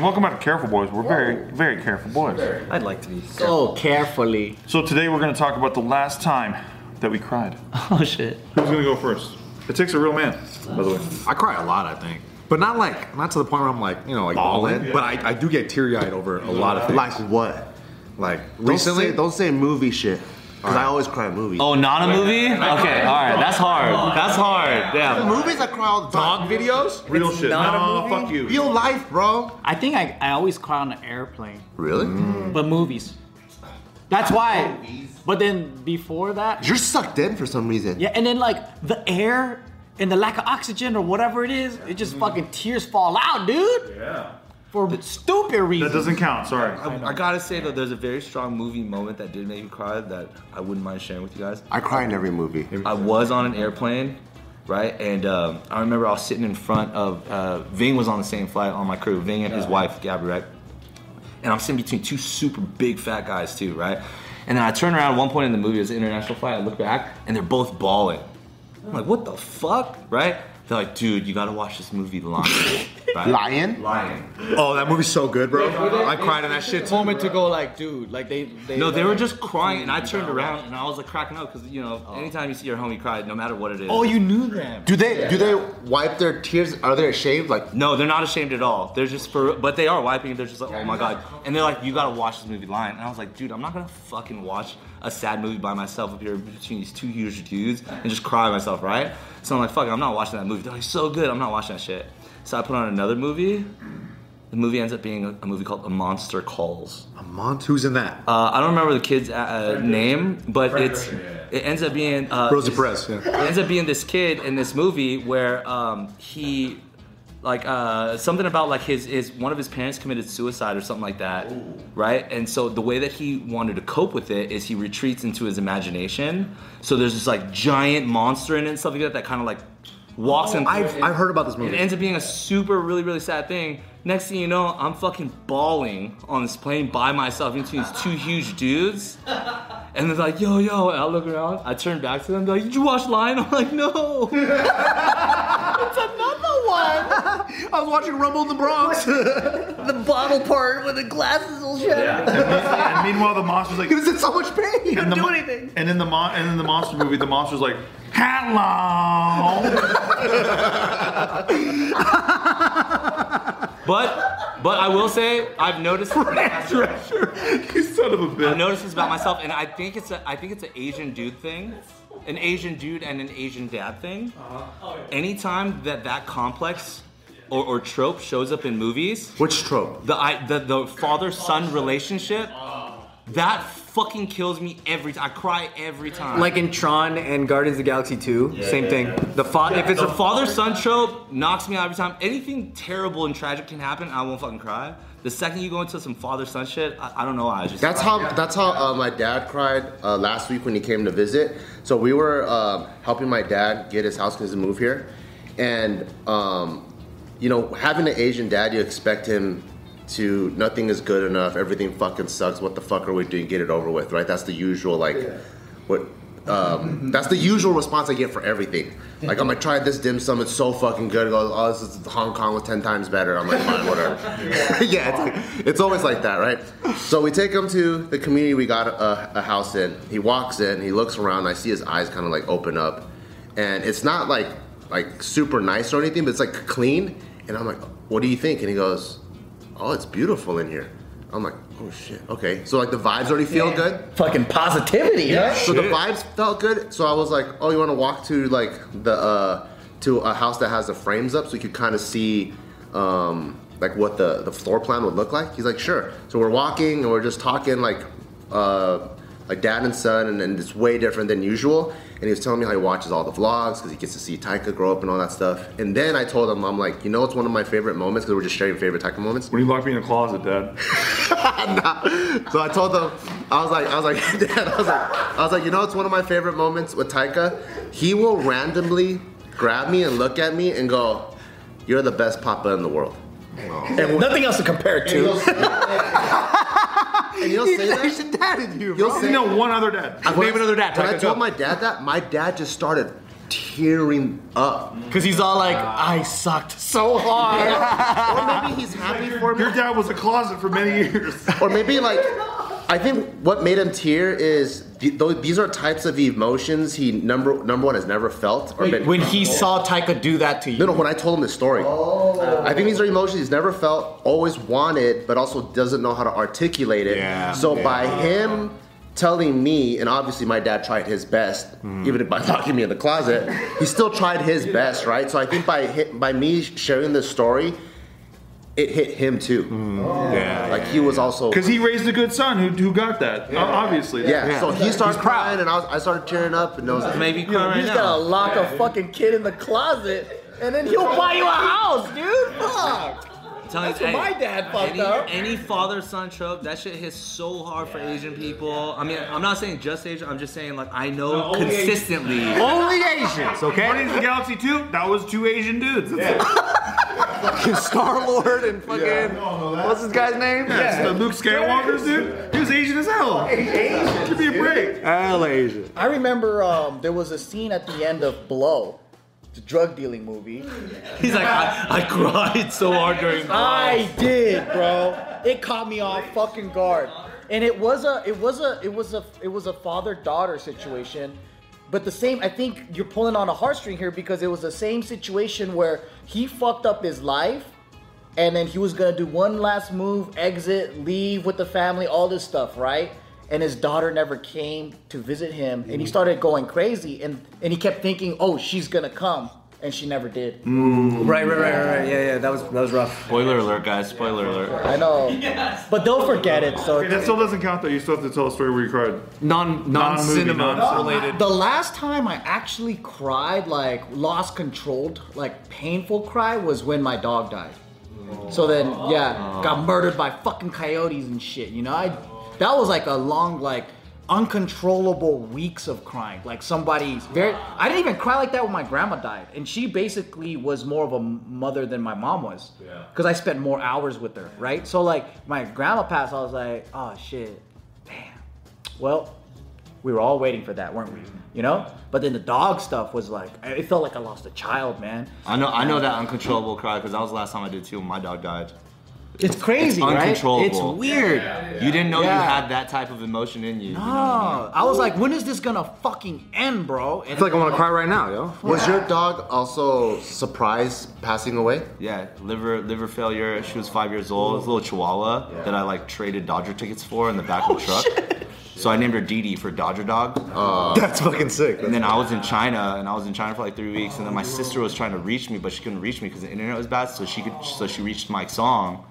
Welcome back to Careful Boys. We're very, very careful boys. I'd like to be. So carefully. So today we're going to talk about the last time that we cried. Oh shit. Who's going to go first? It takes a real man, by the way. I cry a lot, I think. But not like, not to the point where I'm like, you know, like bawling. But I, I do get teary eyed over a lot of things. Like what? Like Don't recently, say, don't say movie shit. Because I always cry in movies. Oh, not a movie? Okay, all right. That's hard. That's hard. Yeah. movies I cry all the time. dog videos. Real shit. not a No, movie? fuck you. Real life, bro. I think I, I always cry on an airplane, Really? Mm. but movies. That's why. But then before that, You're sucked in for some reason. yeah, and then like the air and the lack of oxygen or whatever it is, it just mm. fucking tears fall out, dude. Yeah. For stupid reasons. That doesn't count, sorry. I, I gotta say though, there's a very strong movie moment that did make me cry that I wouldn't mind sharing with you guys. I cry in every movie. I was on an airplane, right? And um, I remember I was sitting in front of uh, Ving was on the same flight on my crew. Ving and his wife Gabby, right? And I'm sitting between two super big fat guys too, right? And then I turn around at one point in the movie, it was an international flight. I look back and they're both bawling. I'm like, what the fuck, right? They're like, dude, you gotta watch this movie, Lion. Right? Lion? Lion. Oh, that movie's so good, bro. I cried in that shit too. moment to go like, dude, like they, they No, they were just crying, and I turned around and I was like cracking up because you know, oh. anytime you see your homie cry, no matter what it is. Oh, you knew them. Do they do they wipe their tears? Are they ashamed? Like No, they're not ashamed at all. They're just for, but they are wiping. They're just like, oh my god, and they're like, you gotta watch this movie, Lion. And I was like, dude, I'm not gonna fucking watch a sad movie by myself up here between these two huge dudes and just cry myself, right? So I'm like, fuck, it, I'm not watching that movie. They're like, so good, I'm not watching that shit. So I put on another movie. The movie ends up being a, a movie called A Monster Calls. A month? Who's in that? Uh, I don't remember the kid's uh, uh, name, but it's yeah. it ends up being uh, Rosie this- Perez, yeah. It ends up being this kid in this movie where um, he like uh, something about like his his one of his parents committed suicide or something like that, right? And so the way that he wanted to cope with it is he retreats into his imagination. So there's this like giant monster in it and stuff like that that kind of like walks him. I've, I've heard about this movie. It ends up being a super, really, really sad thing. Next thing you know, I'm fucking bawling on this plane by myself into these two huge dudes. And they're like, yo, yo. And I look around, I turn back to them, they're like, did you watch Lion? I'm like, no. I was watching Rumble in the Bronx. The bottle part with the glasses will shut. and meanwhile, the monster's like, he was in so much pain. He and the, do mo- anything. And in the mon- and in the monster movie, the monster's like, hello. But, but I will say, I've noticed. you son of a I've noticed this about myself, and I think it's a, I think it's an Asian dude thing, an Asian dude and an Asian dad thing. Uh-huh. Oh, anytime that that complex or, or trope shows up in movies, which trope? the I, the, the father son relationship, oh. that fucking kills me every time. I cry every time. Like in Tron and Guardians of the Galaxy 2, same thing. The fa- if it's the a father son trope knocks me out every time. Anything terrible and tragic can happen, I won't fucking cry. The second you go into some father son shit, I, I don't know. I just That's how that's how uh, my dad cried uh, last week when he came to visit. So we were uh, helping my dad get his house because he moved here, and um, you know, having an Asian dad, you expect him to nothing is good enough, everything fucking sucks. What the fuck are we doing? Get it over with, right? That's the usual like, what. Um, that's the usual response I get for everything. Like, I'm like, try this dim sum, it's so fucking good. It goes, oh, this is Hong Kong was 10 times better. I'm like, fine, whatever. yeah, it's, it's always like that, right? So we take him to the community we got a, a house in. He walks in, he looks around, I see his eyes kind of like open up. And it's not like like super nice or anything, but it's like clean. And I'm like, what do you think? And he goes, oh, it's beautiful in here. I'm like, oh shit, okay. So like the vibes already feel good. Fucking positivity, huh? So the vibes felt good. So I was like, oh, you want to walk to like the uh, to a house that has the frames up, so you could kind of see um, like what the the floor plan would look like. He's like, sure. So we're walking and we're just talking like uh, like dad and son, and, and it's way different than usual. And he was telling me how he watches all the vlogs because he gets to see Taika grow up and all that stuff. And then I told him, I'm like, you know, it's one of my favorite moments because we're just sharing favorite Taika moments. When you locked me in a closet, Dad. So I told him, I was like, I was like, Dad, I was like, I was like, you know, it's one of my favorite moments with Taika. He will randomly grab me and look at me and go, "You're the best papa in the world." And Nothing else to compare it to. and you'll say that. Asian dad in you, You'll bro. say No, one other dad. I Name another dad. When I told my dad that, my dad just started tearing up. Because he's all like, I sucked so hard. or maybe he's happy for me. Your dad was a closet for many years. or maybe like I think what made him tear is th- those, these are types of emotions he number number one has never felt or been. when he saw Taika do that to you. no, no, when I told him the story, oh. I think these are emotions he's never felt, always wanted, but also doesn't know how to articulate it. Yeah. So by him telling me, and obviously my dad tried his best, hmm. even by locking me in the closet, he still tried his best, right? So I think by by me sharing this story, it hit him too. Mm. Yeah. Like he was also Because he raised a good son who, who got that. O- Obviously. Yeah, so he started crying, and I, was, I started tearing up, and I was like, Maybe cry right He's now. gonna lock a fucking kid in the closet and then he'll buy you a house, dude. Fuck. Telling That's what my dad fucked any, up. Any father son trope, that shit hits so hard for Asian people. I mean, I'm not saying just Asian, I'm just saying, like, I know consistently. Only Asians, okay? Guardians of the Galaxy 2, that was two Asian dudes. That's it. Star Lord and fucking what's this guy's name? That's the Luke Skywalker's dude. He was Asian as hell. Asian. Give me a break. Hell Asian. I remember um, there was a scene at the end of Blow, the drug dealing movie. He's like, I, I cried so hard during. I did, bro. It caught me off fucking guard. And it was a it was a it was a it was a father-daughter situation. But the same I think you're pulling on a heartstring here because it was the same situation where he fucked up his life and then he was gonna do one last move, exit, leave with the family, all this stuff, right? And his daughter never came to visit him, and he mm-hmm. started going crazy, and and he kept thinking, "Oh, she's gonna come," and she never did. Mm. Right, right, right, right, right. Yeah, yeah. That was that was rough. Spoiler alert, guys. Spoiler alert. I know, but they'll forget it. So That still doesn't count though. You still have to tell a story where you cried. Non non cinema non- related. The last time I actually cried, like lost controlled, like painful cry, was when my dog died. So then, yeah, got murdered by fucking coyotes and shit. You know, I that was like a long, like uncontrollable weeks of crying. Like somebody's very. I didn't even cry like that when my grandma died, and she basically was more of a mother than my mom was. Yeah. Because I spent more hours with her, right? So like my grandma passed, I was like, oh shit, damn. Well, we were all waiting for that, weren't we? You know? But then the dog stuff was like, it felt like I lost a child, man. I know, I know that uncontrollable cry because that was the last time I did too. When my dog died. It's crazy, It's right? It's weird. You didn't know you had that type of emotion in you. you know I Oh, I was like, when is this gonna fucking end, bro? And I feel like I want to cry right now, yo. Was your dog also surprised passing away? Yeah, liver liver failure. She was five years old. It was a little chihuahua that I like traded Dodger tickets for in the back of the oh, truck. So I named her Dee Dee for Dodger Dog. Uh, That's fucking sick. And then I was in China, and I was in China for like three weeks. And then my sister was trying to reach me, but she couldn't reach me because the internet was bad. So she could, so she reached Mike Song,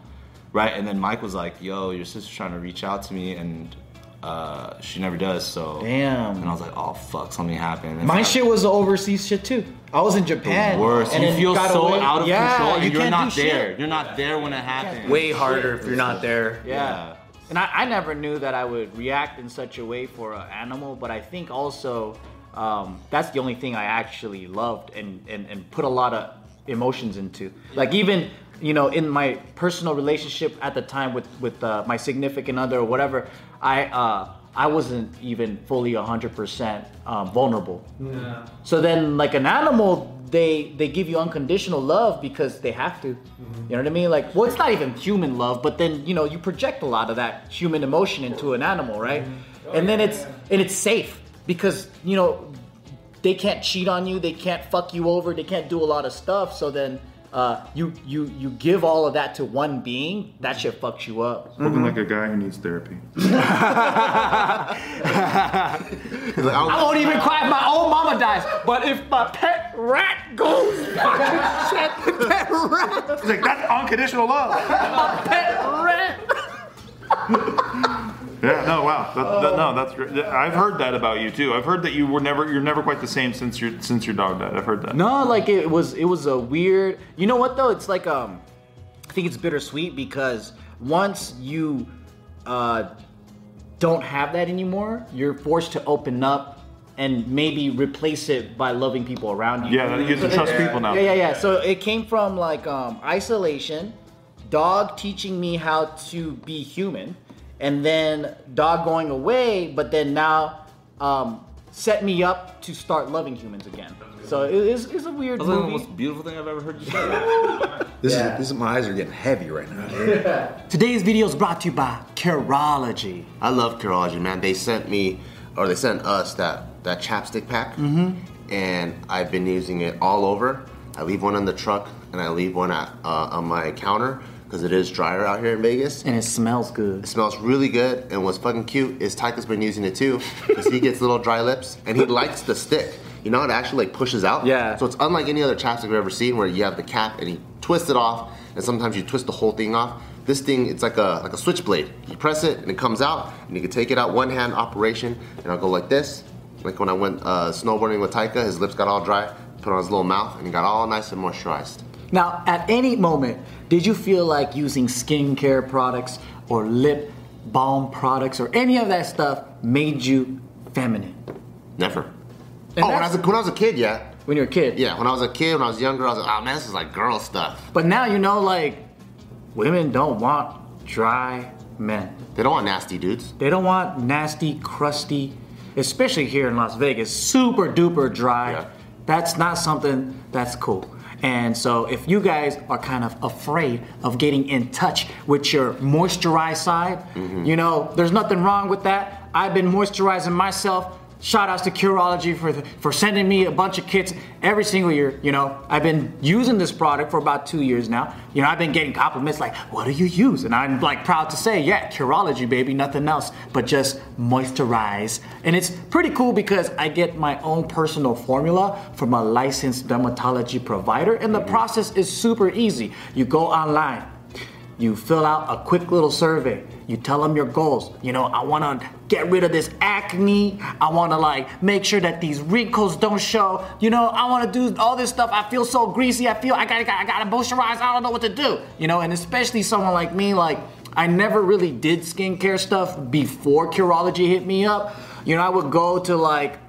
right? And then Mike was like, "Yo, your sister's trying to reach out to me, and uh, she never does." So Damn. And I was like, "Oh fuck, something happened." And my I- shit was the overseas shit too. I was in Japan. worse. and you feel got so away- out of Yeah, control, and you you're can't there. shit. You're not there when it happens. Way harder if you're not there. Yeah. And I, I never knew that I would react in such a way for an animal, but I think also um, that's the only thing I actually loved and, and, and put a lot of emotions into. Like even, you know, in my personal relationship at the time with, with uh, my significant other or whatever, I, uh, I wasn't even fully 100% um, vulnerable. So then, like an animal, they they give you unconditional love because they have to. You know what I mean? Like, well, it's not even human love, but then you know you project a lot of that human emotion into an animal, right? And then it's and it's safe because you know they can't cheat on you, they can't fuck you over, they can't do a lot of stuff. So then. Uh, you you you give all of that to one being, that shit fucks you up. Spoken like a guy who needs therapy. Like, I I won't even cry if my own mama dies, but if my pet rat goes, fucking shit, pet rat, He's like, that's unconditional love. my pet rat. Yeah, no, wow. That, that, no, that's great. I've heard that about you too. I've heard that you were never, you're never quite the same since your since your dog died. I've heard that. No, like it was it was a weird. You know what though? It's like um, I think it's bittersweet because once you uh don't have that anymore, you're forced to open up and maybe replace it by loving people around you. Yeah, you have to trust people now. Yeah, yeah, yeah. So it came from like um, isolation, dog teaching me how to be human, and then dog going away. But then now, um, set me up to start loving humans again. So it is it's a weird That's like the most beautiful thing I've ever heard you say. This is this is my eyes are getting heavy right now. Dude. Today's video is brought to you by Curology. I love Curology, man. They sent me, or they sent us that that chapstick pack, mm-hmm. and I've been using it all over. I leave one in the truck, and I leave one at uh, on my counter because it is drier out here in Vegas. And it smells good. It smells really good, and what's fucking cute is Taika's been using it too, because he gets little dry lips, and he likes the stick. You know, it actually like pushes out. Yeah. So it's unlike any other chapstick I've ever seen, where you have the cap and you twist it off, and sometimes you twist the whole thing off. This thing, it's like a like a switchblade. You press it, and it comes out, and you can take it out one hand operation, and I'll go like this. Like when I went uh, snowboarding with Taika, his lips got all dry, put on his little mouth, and he got all nice and moisturized. Now, at any moment, did you feel like using skincare products or lip balm products or any of that stuff made you feminine? Never. And oh, when I, was a, when I was a kid, yeah. When you were a kid? Yeah, when I was a kid, when I was younger, I was like, oh man, this is like girl stuff. But now you know, like, women don't want dry men. They don't want nasty dudes. They don't want nasty, crusty, especially here in Las Vegas, super duper dry. Yeah. That's not something that's cool. And so, if you guys are kind of afraid of getting in touch with your moisturized side, mm-hmm. you know, there's nothing wrong with that. I've been moisturizing myself. Shout outs to Curology for, for sending me a bunch of kits every single year. You know, I've been using this product for about two years now. You know, I've been getting compliments like, what do you use? And I'm like proud to say, yeah, Curology, baby, nothing else but just moisturize. And it's pretty cool because I get my own personal formula from a licensed dermatology provider. And the mm-hmm. process is super easy. You go online, you fill out a quick little survey. You tell them your goals. You know, I want to get rid of this acne. I want to like make sure that these wrinkles don't show. You know, I want to do all this stuff. I feel so greasy. I feel I got I got to moisturize. I don't know what to do. You know, and especially someone like me like I never really did skincare stuff before Curology hit me up. You know, I would go to like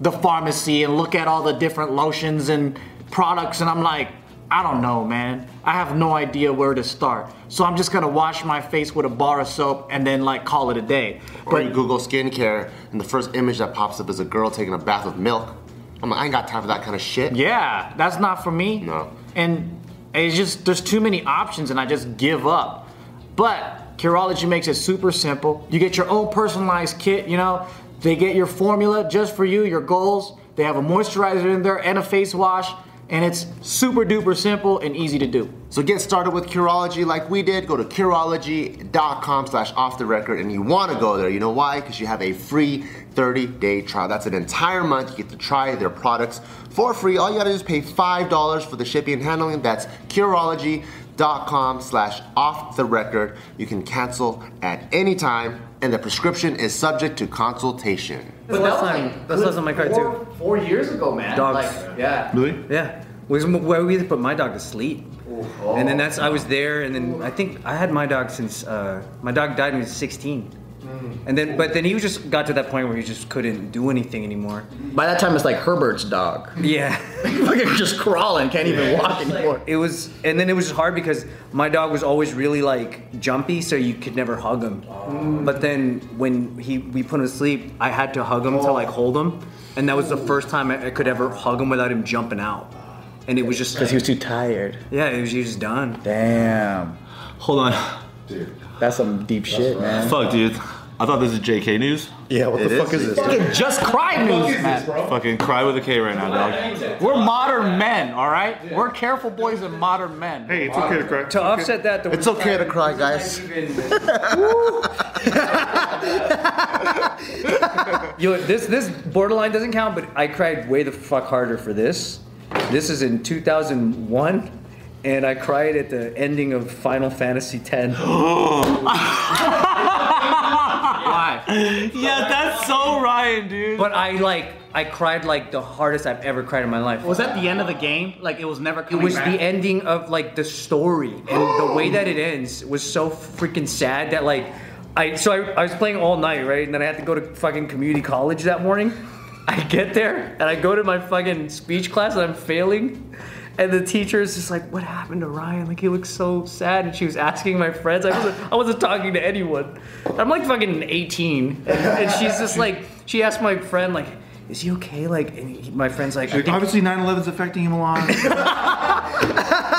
the pharmacy and look at all the different lotions and products and I'm like, I don't know, man. I have no idea where to start. So I'm just gonna wash my face with a bar of soap and then like call it a day. Or you Google skincare, and the first image that pops up is a girl taking a bath with milk. I'm like, I ain't got time for that kind of shit. Yeah, that's not for me. No. And it's just there's too many options and I just give up. But Curology makes it super simple. You get your own personalized kit, you know. They get your formula just for you, your goals. They have a moisturizer in there and a face wash, and it's super duper simple and easy to do. So get started with Curology like we did. Go to Curology.com slash off the record and you want to go there. You know why? Because you have a free 30 day trial. That's an entire month. You get to try their products for free. All you gotta do is pay $5 for the shipping and handling. That's Curology.com slash off the record. You can cancel at any time and the prescription is subject to consultation. That's the last time. That's the last time I cried too. Four years ago, man. Dogs. Like, yeah. Really? Yeah, was m- where we put my dog to sleep. And then that's I was there, and then I think I had my dog since uh, my dog died when he was 16. And then, but then he just got to that point where he just couldn't do anything anymore. By that time, it's like Herbert's dog. Yeah. Fucking just crawling, can't even walk anymore. It was, and then it was just hard because my dog was always really like jumpy, so you could never hug him. But then when he we put him to sleep, I had to hug him to like hold him, and that was the first time I I could ever hug him without him jumping out. And it was just Because he was too tired. yeah, it was he was just done. Damn. Hold on. Dude. That's some deep shit, man. Fuck, dude. I thought this is JK news. Yeah, what the fuck is. is this? Fucking just cry news, man. Fucking cry with a K right now, dog. We're modern men, all right? We're careful boys and modern men. Hey, it's okay to cry. To offset that, the It's okay to cry, guys. Yo, this this borderline doesn't count, but I cried way the fuck harder for this. This is in 2001, and I cried at the ending of Final Fantasy X. Why? Yeah, that's so Ryan, dude. But I like I cried like the hardest I've ever cried in my life. Was that the end of the game? Like it was never It was back? the ending of like the story, and the way that it ends was so freaking sad that like I so I, I was playing all night, right, and then I had to go to fucking community college that morning. I get there and I go to my fucking speech class and I'm failing. And the teacher is just like, "What happened to Ryan? Like he looks so sad." And she was asking my friends. I wasn't, I wasn't talking to anyone. I'm like fucking 18, and, and she's just like, she asked my friend like, "Is he okay?" Like, and he, my friend's like, Like, obviously 9/11's affecting him a lot.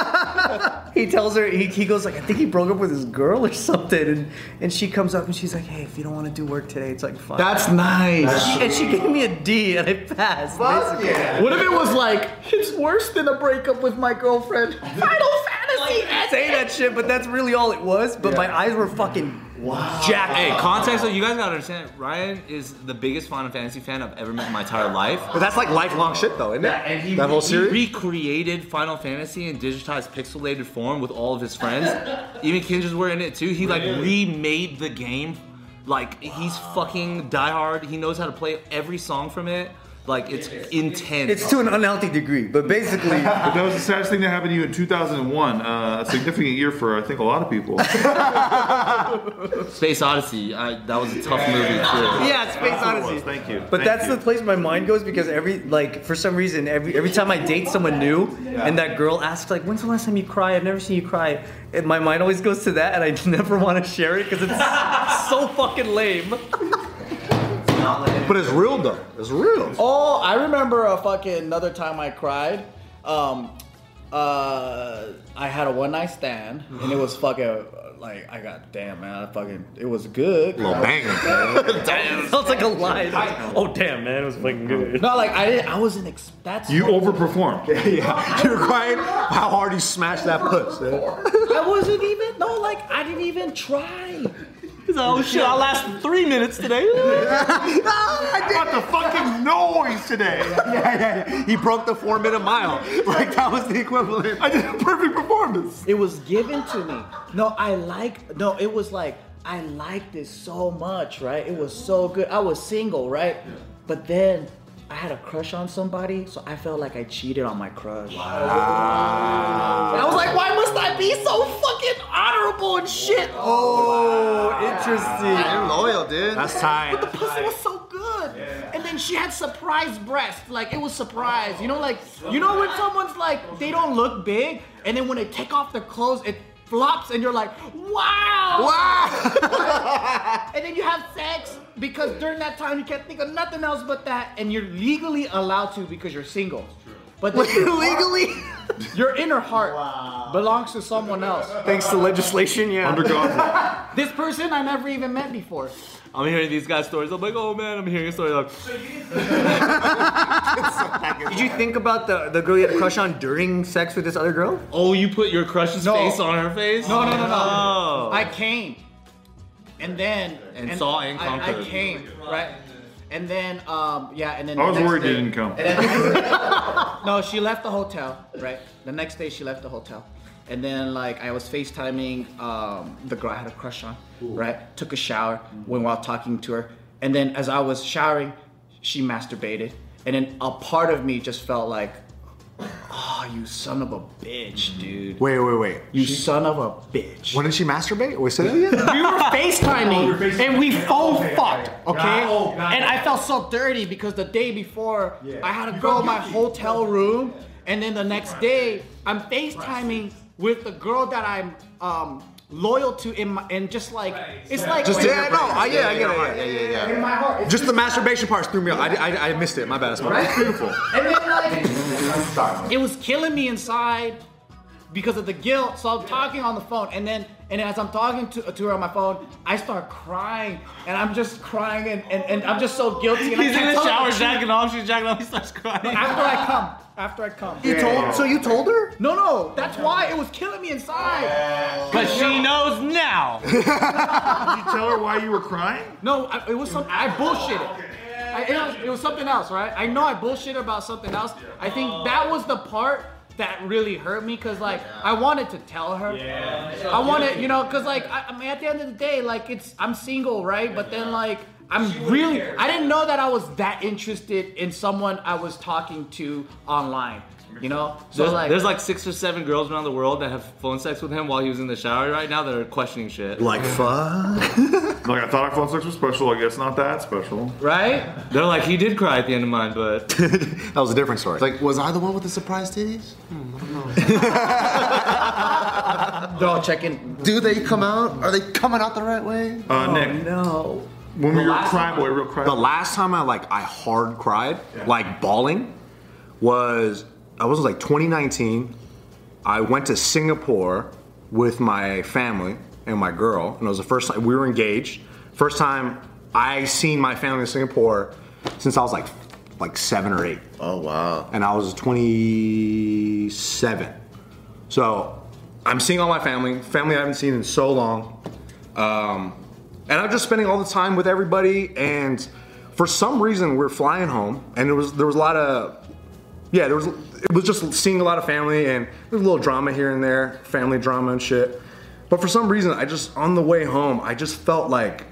he tells her he, he goes like I think he broke up with his girl or something and and she comes up and she's like hey if you don't want to do work today it's like fine That's nice. and she gave me a D and I passed basically. What if it was like, it's worse than a breakup with my girlfriend? Final Fantasy. say that shit but that's really all it was but my eyes were fucking jacked Hey, context you guys gotta understand. Ryan is the biggest Final Fantasy fan I've ever met in my entire life. But that's like lifelong shit, though, isn't it? And he, that whole series. he recreated Final Fantasy in digitized pixelated form with all of his friends. Even Kinjaz were in it too. He like remade the game. Like he's fucking diehard. He knows how to play every song from it. Like it's intense. it's to an unhealthy degree but basically But that was the saddest thing that happened to you in 2001. Uh, a significant year for I think a lot of people. Space Odyssey. I, that was a tough movie too. yeah Space That's was. Odyssey Thank you. But Thank that's you. the place my mind goes because every like for some reason every every time I date someone new and that girl asks like when's the last time you cry I've never seen you cry and my mind always goes to that and I never want to share it because it's so fucking lame. But it's real, though. It's real. Oh, I remember a fucking another time I cried. Um, uh, I had a one night stand and it was fucking like I got damn man, I fucking it was good. Little banger. Damn, sounds like a lie. oh damn man, it was fucking good. No, like I didn't. I wasn't. Ex- that's You overperformed. yeah. You're crying how hard you smashed that puss. man. I wasn't even. No, like I didn't even try. Oh shit! I lasted three minutes today. Ah, I got the fucking noise today. yeah, yeah, yeah. He broke the four minute mile. Like that was the equivalent. I did a perfect performance. It was given to me. No, I like. No, it was like I liked it so much, right? It was so good. I was single, right? But then I had a crush on somebody, so I felt like I cheated on my crush. Wow. And I was like, why must I be so fucking honorable and shit? Oh, interesting. You're loyal, dude. That's tight. But the pussy was so good. And then she had surprise breasts. Like it was surprise. You know, like you know when someone's like they don't look big, and then when they take off their clothes, it flops, and you're like, wow, wow. and then you have sex because during that time you can't think of nothing else but that, and you're legally allowed to because you're single. But then Legally, your inner heart belongs to someone else. thanks to legislation, yeah. Under God. This person I never even met before. I'm hearing these guys' stories. I'm like, oh man, I'm hearing a story like, Did you think about the the girl you had a crush on during sex with this other girl? oh, you put your crush's No. face on her face? No, no, no, no. Oh. I came, and then And saw and I, I conquered. came right, and then um yeah, and then I the was next worried day- you didn't come. No, she left the hotel right. The next day she left the hotel, and then like I was FaceTiming um the girl I had a crush on, right? Took a shower, went while talking to her, and then as I was showering, she masturbated, and then a part of me just felt like. Oh, you son of a bitch, dude. Wait, wait, wait. You son of a bitch. When did she masturbate? That again? we were FaceTiming and we phone fucked, okay? And I felt so dirty because the day before I had to go to my hotel room, and then the next day I'm FaceTiming with the girl that I'm um, loyal to in my, and just like it's like Just yeah, no, I, yeah, I get it. Yeah, Yeah. yeah, yeah. in my heart. It's Just the masturbation parts threw me off. I, I, I missed it. My bad. It's my bad. Beautiful. And then like it was killing me inside because of the guilt. So I'm talking on the phone, and then and as I'm talking to, to her on my phone, I start crying, and I'm just crying, and, and, and I'm just so guilty. And I He's in the shower truth. jacking off. She's jacking off. He starts crying. After I come, after I come. You told? So you told her? No, no, that's why it was killing me inside. Because she knows now. Did you tell her why you were crying? No, I, it was some. I bullshitted. I, it, was, it was something else, right? I know I bullshitted about something else. I think that was the part that really hurt me because, like, I wanted to tell her. Yeah. I wanted, you know, because, like, I, I mean, at the end of the day, like, it's I'm single, right? But then, like, I'm really, I didn't know that I was that interested in someone I was talking to online. You know, so There's like, there's like six or seven girls around the world that have phone sex with him while he was in the shower right now that are questioning shit. Like fuck. Like I thought our phone sex was special. I guess not that special. right? They're like, he did cry at the end of mine, but that was a different story. Like, was I the one with the surprise titties? Hmm. I don't know. They're all checking. Do they come out? Are they coming out the right way? Uh, Nick, No. When The we were last cry time boy, real cry The last time I like I hard cried, like bawling, was I was like 2019. I went to Singapore with my family and my girl, and it was the first time we were engaged. First time I seen my family in Singapore since I was like like seven or eight, Oh wow. and I was 27. So I'm seeing all my family, family I haven't seen in so long. Um, and I'm just spending all the time with everybody. And for some reason, we're flying home, and there was there was a lot of yeah, there was it was just seeing a lot of family, and there's a little drama here and there, family drama and shit. But for some reason, I just on the way home, I just felt like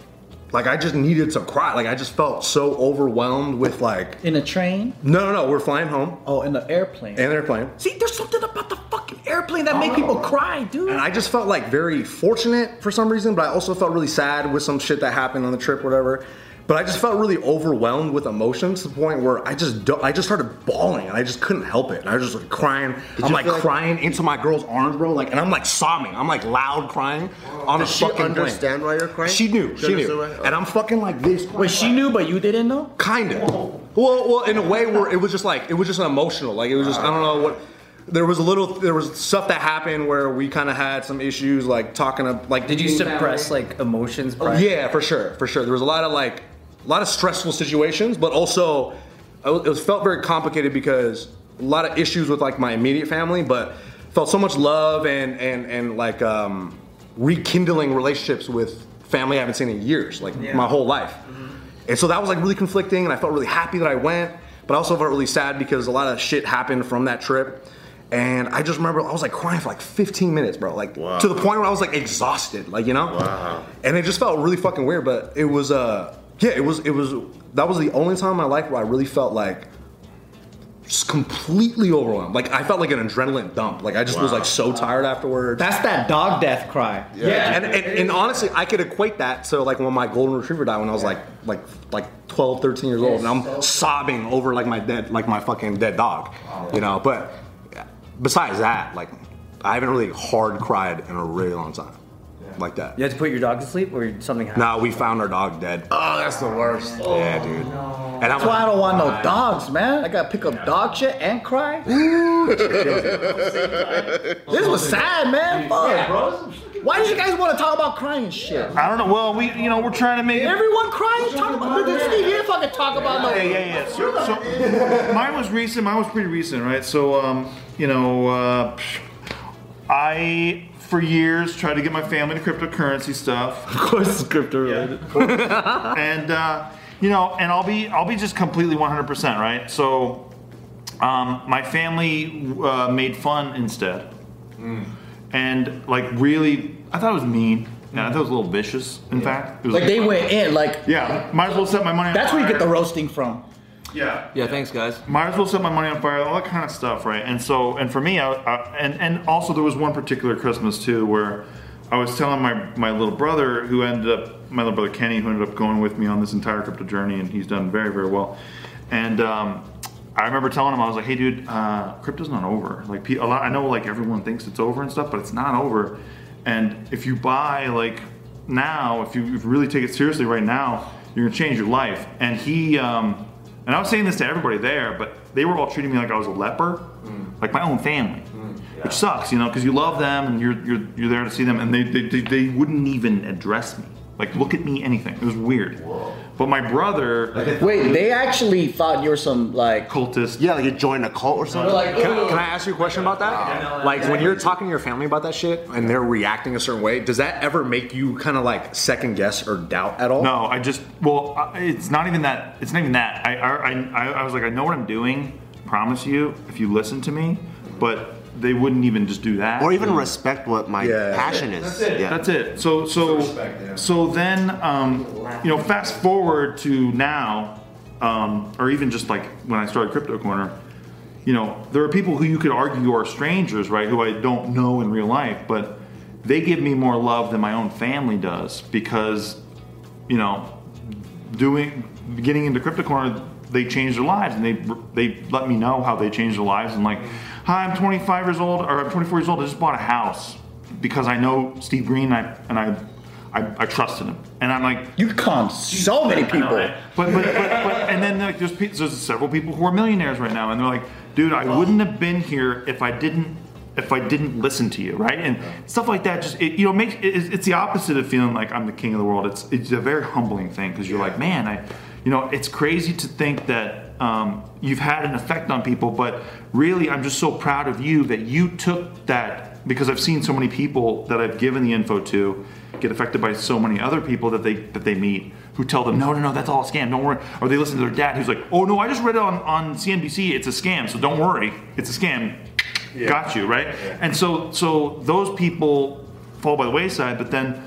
like I just needed to cry. Like I just felt so overwhelmed with like In a train? no no no, we're flying home Oh, in the airplane. In the airplane. See, there's something about the fucking airplane that make oh. people cry, dude. And I just felt like very fortunate for some reason, but I also felt really sad with some shit that happened on the trip, whatever. But I just felt really overwhelmed with emotions to the point where I just do- I just started bawling and I just couldn't help it. And I was just like crying. I'm like feel like- crying into my girl's arms, bro. Like, and I'm like sobbing. I'm like loud crying on a Does she fucking plane. understand why you're crying? She knew. She understood knew. why? And I'm fucking like this. Wait, she knew, but you didn't know? Kind of. Well, well, in a way where it was just like it was just an emotional. Like it was just I don't know what. There was a little. There was stuff that happened where we kind of had some issues, like talking of like. Did you suppress like emotions? prior? Yeah, for sure, for sure. There was a lot of like, a lot of stressful situations, but also it was- felt very complicated because a lot of issues with like my immediate family, but felt so much love and and and like um, rekindling relationships with family I haven't seen in years, like my whole life. And so that was like really conflicting, and I felt really happy that I went, but I also felt really sad because a lot of shit happened from that trip. And I just remember I was like crying for like 15 minutes, bro. Like Wow. to the point where I was like exhausted, like you know. Wow. And it just felt really fucking weird, but it was uh yeah, it was it was that was the only time in my life where I really felt like just completely overwhelmed. Like I felt like an adrenaline dump. Like I just was like so tired afterwards. That's that dog death cry. Yeah, and, and, and honestly, I could equate that to like when my golden retriever died when I was like like like 12, 13 years old, and I'm sobbing over like my dead like my fucking dead dog, you know. But besides that, like I haven't really hard cried in a really long time, like that. You had to put your dog to sleep, or something happened. Now we found our dog dead. Oh, that's the worst. Yeah, dude. And I'm That's why I don't want no dogs, man. I gotta pick up dog shit and cry. this was sad, man. Fuck. Why did you guys want to talk about crying shit? I don't know. Well, we you know we're trying to make it. Everyone crying? Talk about this. Steve, you didn't fucking talk about no. Yeah, yeah, yeah. So, so mine was recent. Mine was pretty recent, right? So, um, you know, uh, I for years tried to get my family to cryptocurrency stuff, Of course, it's crypto related. and uh, you know, and I'll be I'll be just completely 100%, right? So, um, my family uh, made fun instead, and like really, I thought it was mean. Yeah, I thought it was a little vicious. In fact, it was Like they went in, like yeah, might as well set my money. On that's where you get the roasting from. Yeah. Yeah, thanks, guys. might as well set my money on fire, all that kind of stuff, right? And so, and for me, I, I, and and also there was one particular Christmas too where I was telling my my little brother who ended up my little brother Kenny who ended up going with me on this entire crypto journey, and he's done very very well. And um, I remember telling him I was like, "Hey, dude, uh, crypto's not over. Like, a lot, I know like everyone thinks it's over and stuff, but it's not over. And if you buy like now, if you, if you really take it seriously right now, you're gonna change your life." And he. Um, and I was saying this to everybody there, but they were all treating me like I was a leper, mm. like my own family, mm. which sucks, you know, because you love them and you're, you're you're there to see them, and they, they they they wouldn't even address me, like look at me, anything. It was weird. But my brother, Wait, they actually thought you were some like. cultist, Yeah, like you joined a cult or something. Can I, can I ask you a question about that? Like when you're talking to your family about that shit and they're reacting a certain way, does that ever make you kind of like second guess or doubt at all? No, I just well, I- it's not even that. It's not even that. I I, I, I was like, I know what I'm doing. Promise you, if you listen to me. But they wouldn't even just do that. or even respect what my Yeah. passion is. That's Yeah. That's it. So so so then um, you know, fast forward to now, um, or even just like when I started Crypto Corner, you know, there are people who you could argue are strangers, right? Who I don't know in real life, but they give me more love than my own family does because, you know, doing getting into Crypto Corner, they changed their lives and they they let me know how they changed their lives and like, hi, I'm 25 years old or I'm 24 years old. I just bought a house because I know Steve Greene and I, and I I, I trusted him, and I'm like, You con so many people. but, but, but, but and then like there's pe- there's several people who are millionaires right now, and they're like, dude, I wouldn't have been here if I didn't if I didn't listen to you, right? And stuff like that. Just it, you know, makes it, it's the opposite of feeling like I'm the king of the world. It's it's a very humbling thing because you're like, man, I, you know, it's crazy to think that um, you've had an effect on people, but really, I'm just so proud of you that you took that because I've seen so many people that I've given the info to get affected by so many other people that they that they meet who tell them no no no that's all a scam don't worry or they listen to their dad who's like oh no I just read it on, on CNBC it's a scam so don't worry it's a scam got you right? And so so those people fall by the wayside but then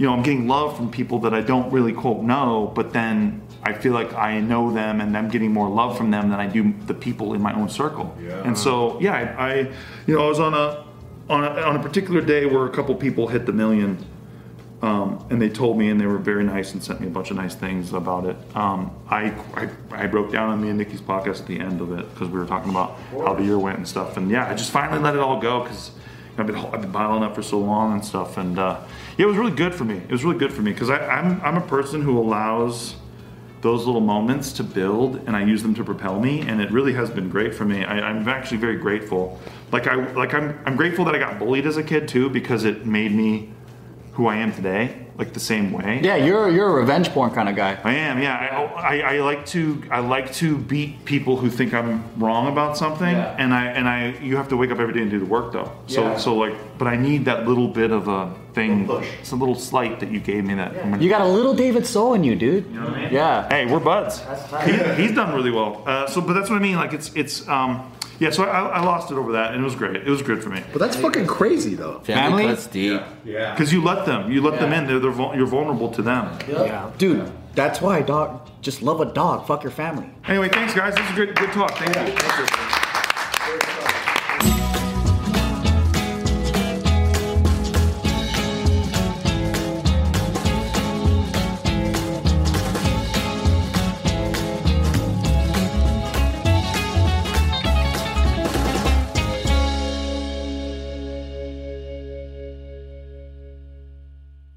you know I'm getting love from people that I don't really quote know but then I feel like I know them and I'm getting more love from them than I do the people in my own circle Yeah. and so yeah I, I you know I was on a on a, on a particular day where a couple people hit the million um, and they told me, and they were very nice and sent me a bunch of nice things about it. Um, I, I I broke down on me and Nikki's podcast at the end of it because we were talking about how the year went and stuff. And yeah, I just finally let it all go because I've been I've been bottling up for so long and stuff. And uh, yeah, it was really good for me. It was really good for me because I'm I'm a person who allows those little moments to build and I use them to propel me and it really has been great for me. I, I'm actually very grateful. Like I like I'm I'm grateful that I got bullied as a kid too because it made me who I am today, like the same way. Yeah, you're you're a revenge porn kind of guy. I am, yeah. I, I, I like to I like to beat people who think I'm wrong about something, Yeah. and I and I you have to wake up every day and do the work though. So Yeah. so like, but I need that little bit of a thing. Push. It's a little slight that you gave me that. Gonna- You got a little David Soul in you, dude. you know what I mean? Yeah. Hey, we're buds. He, he's done really well. Uh, so, but that's what I mean. Like it's it's um yeah. So I, I lost it over that, and it was great. It was good for me But that's fucking crazy though. Family Family? cuts deep. because you let them. You let them in. They're, they're vul- you're vulnerable to them. Yeah. Dude, that's why dog just love a dog. Fuck your family. Anyway, thanks guys. This is a good good talk. Thank you. Thank you.